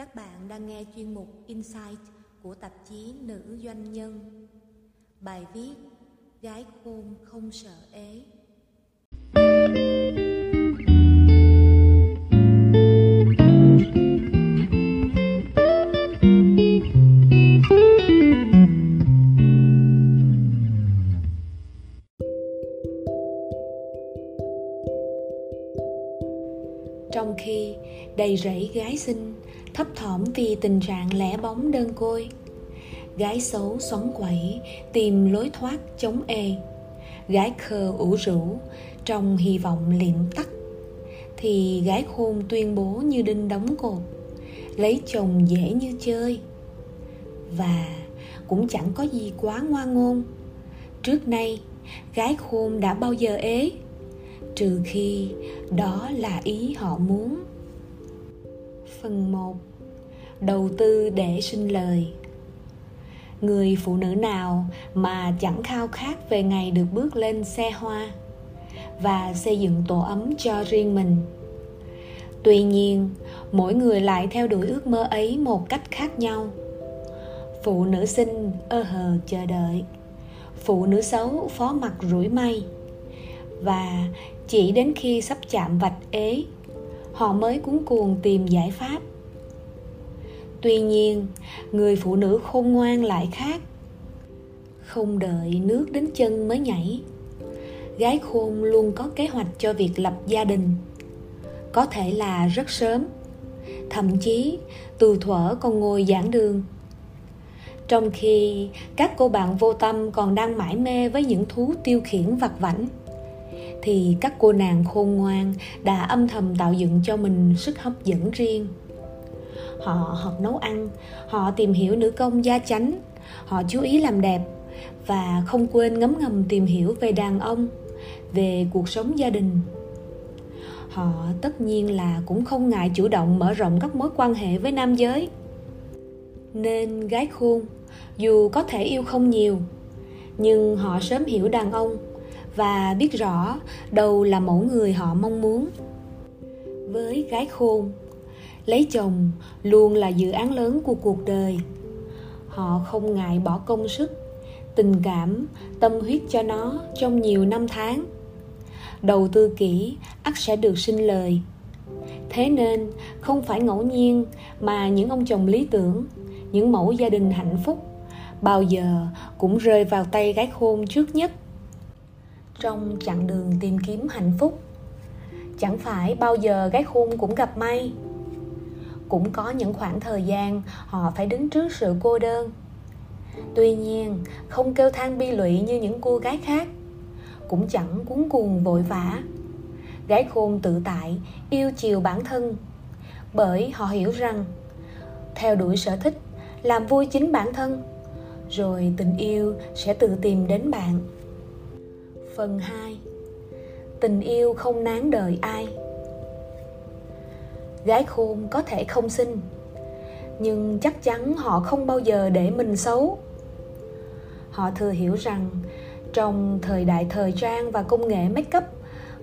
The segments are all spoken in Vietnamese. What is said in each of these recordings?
Các bạn đang nghe chuyên mục Insight của tạp chí Nữ Doanh Nhân. Bài viết, Gái khôn không sợ ế. Trong khi đầy rẫy gái xinh thỏm vì tình trạng lẻ bóng đơn côi. Gái xấu xoắn quẩy, tìm lối thoát chống ê. Gái khờ ủ rũ, trong hy vọng liệm tắt. Thì gái khôn tuyên bố như đinh đóng cột, lấy chồng dễ như chơi. Và cũng chẳng có gì quá ngoan ngôn. Trước nay, gái khôn đã bao giờ ế? Trừ khi đó là ý họ muốn. Phần 1 Đầu tư để sinh lời Người phụ nữ nào mà chẳng khao khát về ngày được bước lên xe hoa và xây dựng tổ ấm cho riêng mình. Tuy nhiên, mỗi người lại theo đuổi ước mơ ấy một cách khác nhau. Phụ nữ xinh ơ hờ chờ đợi, phụ nữ xấu phó mặt rủi may. Và chỉ đến khi sắp chạm vạch ế họ mới cuống cuồng tìm giải pháp tuy nhiên, người phụ nữ khôn ngoan lại khác. Không đợi nước đến chân mới nhảy. Gái khôn luôn có kế hoạch cho việc lập gia đình. Có thể là rất sớm. Thậm chí, từ thuở còn ngồi giảng đường. Trong khi các cô bạn vô tâm còn đang mải mê với những thú tiêu khiển vặt vảnh, thì các cô nàng khôn ngoan đã âm thầm tạo dựng cho mình sức hấp dẫn riêng họ học nấu ăn, họ tìm hiểu nữ công gia chánh, họ chú ý làm đẹp và không quên ngấm ngầm tìm hiểu về đàn ông, về cuộc sống gia đình. Họ tất nhiên là cũng không ngại chủ động mở rộng các mối quan hệ với nam giới. Nên gái khôn dù có thể yêu không nhiều, nhưng họ sớm hiểu đàn ông và biết rõ đâu là mẫu người họ mong muốn. Với gái khôn lấy chồng luôn là dự án lớn của cuộc đời. Họ không ngại bỏ công sức, tình cảm, tâm huyết cho nó trong nhiều năm tháng. Đầu tư kỹ, ắt sẽ được sinh lời. Thế nên, không phải ngẫu nhiên mà những ông chồng lý tưởng, những mẫu gia đình hạnh phúc bao giờ cũng rơi vào tay gái khôn trước nhất. Trong chặng đường tìm kiếm hạnh phúc, chẳng phải bao giờ gái khôn cũng gặp may cũng có những khoảng thời gian họ phải đứng trước sự cô đơn. Tuy nhiên, không kêu than bi lụy như những cô gái khác, cũng chẳng cuốn cuồng vội vã. Gái khôn tự tại, yêu chiều bản thân, bởi họ hiểu rằng, theo đuổi sở thích, làm vui chính bản thân, rồi tình yêu sẽ tự tìm đến bạn. Phần 2 Tình yêu không nán đợi ai. Gái khôn có thể không xinh. Nhưng chắc chắn họ không bao giờ để mình xấu. Họ thừa hiểu rằng Trong thời đại thời trang và công nghệ make up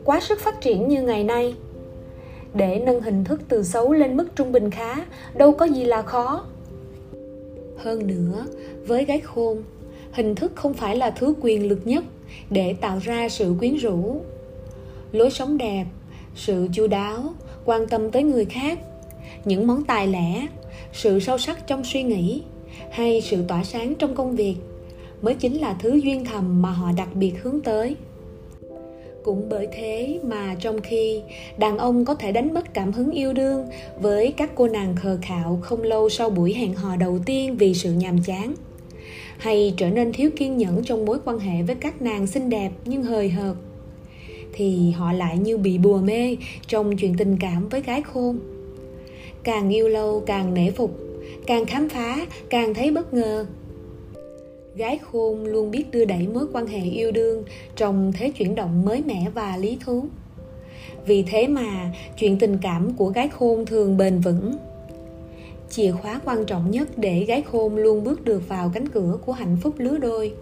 Quá sức phát triển như ngày nay Để nâng hình thức từ xấu lên mức trung bình khá Đâu có gì là khó. Hơn nữa, với gái khôn Hình thức không phải là thứ quyền lực nhất để tạo ra sự quyến rũ. Lối sống đẹp sự chu đáo quan tâm tới người khác. Những món tài lẻ, sự sâu sắc trong suy nghĩ, hay sự tỏa sáng trong công việc mới chính là thứ duyên thầm mà họ đặc biệt hướng tới. Cũng bởi thế mà trong khi đàn ông có thể đánh mất cảm hứng yêu đương với các cô nàng khờ khạo không lâu sau buổi hẹn hò đầu tiên vì sự nhàm chán, hay trở nên thiếu kiên nhẫn trong mối quan hệ với các nàng xinh đẹp nhưng hời hợt thì họ lại như bị bùa mê trong chuyện tình cảm với gái khôn. Càng yêu lâu càng nể phục, càng khám phá càng thấy bất ngờ. Gái khôn luôn biết đưa đẩy mối quan hệ yêu đương trong thế chuyển động mới mẻ và lý thú. Vì thế mà chuyện tình cảm của gái khôn thường bền vững. Chìa khóa quan trọng nhất để gái khôn luôn bước được vào cánh cửa của hạnh phúc lứa đôi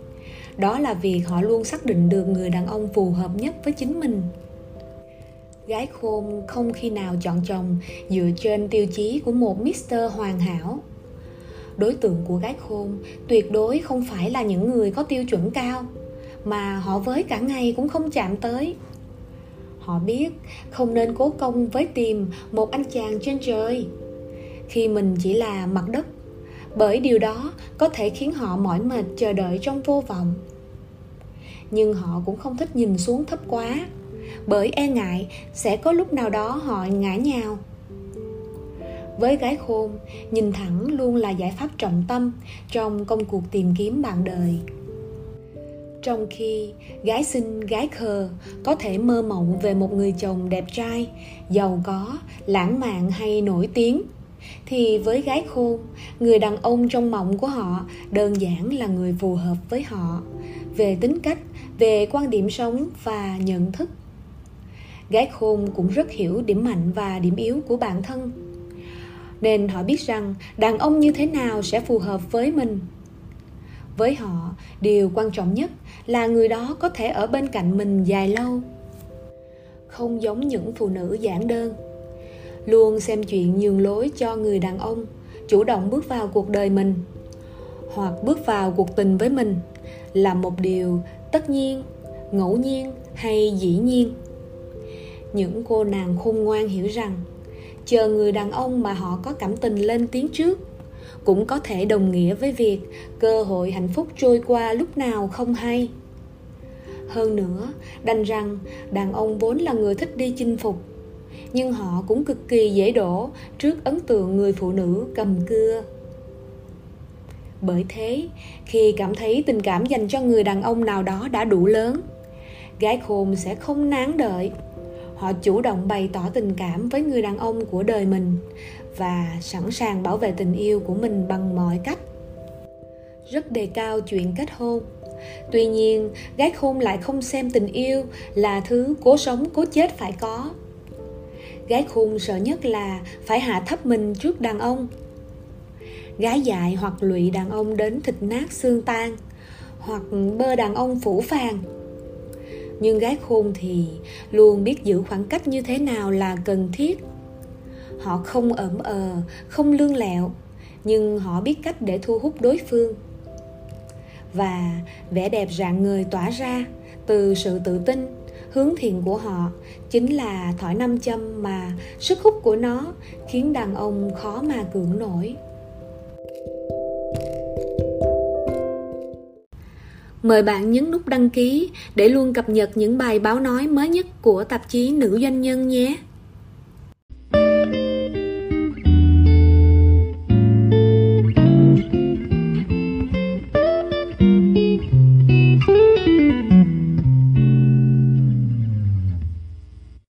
đó là việc họ luôn xác định được người đàn ông phù hợp nhất với chính mình gái khôn không khi nào chọn chồng dựa trên tiêu chí của một Mister hoàn hảo. Đối tượng của gái khôn tuyệt đối không phải là những người có tiêu chuẩn cao, mà họ với cả ngày cũng không chạm tới. Họ biết không nên cố công với tìm một anh chàng trên trời khi mình chỉ là mặt đất bởi điều đó có thể khiến họ mỏi mệt chờ đợi trong vô vọng. Nhưng họ cũng không thích nhìn xuống thấp quá, bởi e ngại sẽ có lúc nào đó họ ngã nhào. Với gái khôn, nhìn thẳng luôn là giải pháp trọng tâm trong công cuộc tìm kiếm bạn đời. Trong khi gái xinh, gái khờ có thể mơ mộng về một người chồng đẹp trai, giàu có, lãng mạn hay nổi tiếng thì với gái khôn người đàn ông trong mộng của họ đơn giản là người phù hợp với họ. Về tính cách, về quan điểm sống và nhận thức. Gái khôn cũng rất hiểu điểm mạnh và điểm yếu của bản thân. Nên họ biết rằng đàn ông như thế nào sẽ phù hợp với mình. Với họ, điều quan trọng nhất là người đó có thể ở bên cạnh mình dài lâu. Không giống những phụ nữ giản đơn luôn xem chuyện nhường lối cho người đàn ông, chủ động bước vào cuộc đời mình, hoặc bước vào cuộc tình với mình, là một điều tất nhiên, ngẫu nhiên hay dĩ nhiên. Những cô nàng khôn ngoan hiểu rằng, chờ người đàn ông mà họ có cảm tình lên tiếng trước, cũng có thể đồng nghĩa với việc cơ hội hạnh phúc trôi qua lúc nào không hay. Hơn nữa, đành rằng đàn ông vốn là người thích đi chinh phục nhưng họ cũng cực kỳ dễ đổ trước ấn tượng người phụ nữ cầm cưa. Bởi thế, khi cảm thấy tình cảm dành cho người đàn ông nào đó đã đủ lớn, gái khôn sẽ không nán đợi. Họ chủ động bày tỏ tình cảm với người đàn ông của đời mình và sẵn sàng bảo vệ tình yêu của mình bằng mọi cách. Rất đề cao chuyện kết hôn. Tuy nhiên, gái khôn lại không xem tình yêu là thứ cố sống, cố chết phải có gái khôn sợ nhất là phải hạ thấp mình trước đàn ông. Gái dại hoặc lụy đàn ông đến thịt nát xương tan hoặc bơ đàn ông phủ phàng. Nhưng gái khôn thì luôn biết giữ khoảng cách như thế nào là cần thiết. Họ không ẩm ờ không lương lẹo, nhưng họ biết cách để thu hút đối phương. Và vẻ đẹp rạng người tỏa ra từ sự tự tin hướng thiện của họ chính là thỏi nam châm mà sức hút của nó khiến đàn ông khó mà cưỡng nổi Mời bạn nhấn nút đăng ký để luôn cập nhật những bài báo nói mới nhất của tạp chí Nữ Doanh Nhân nhé.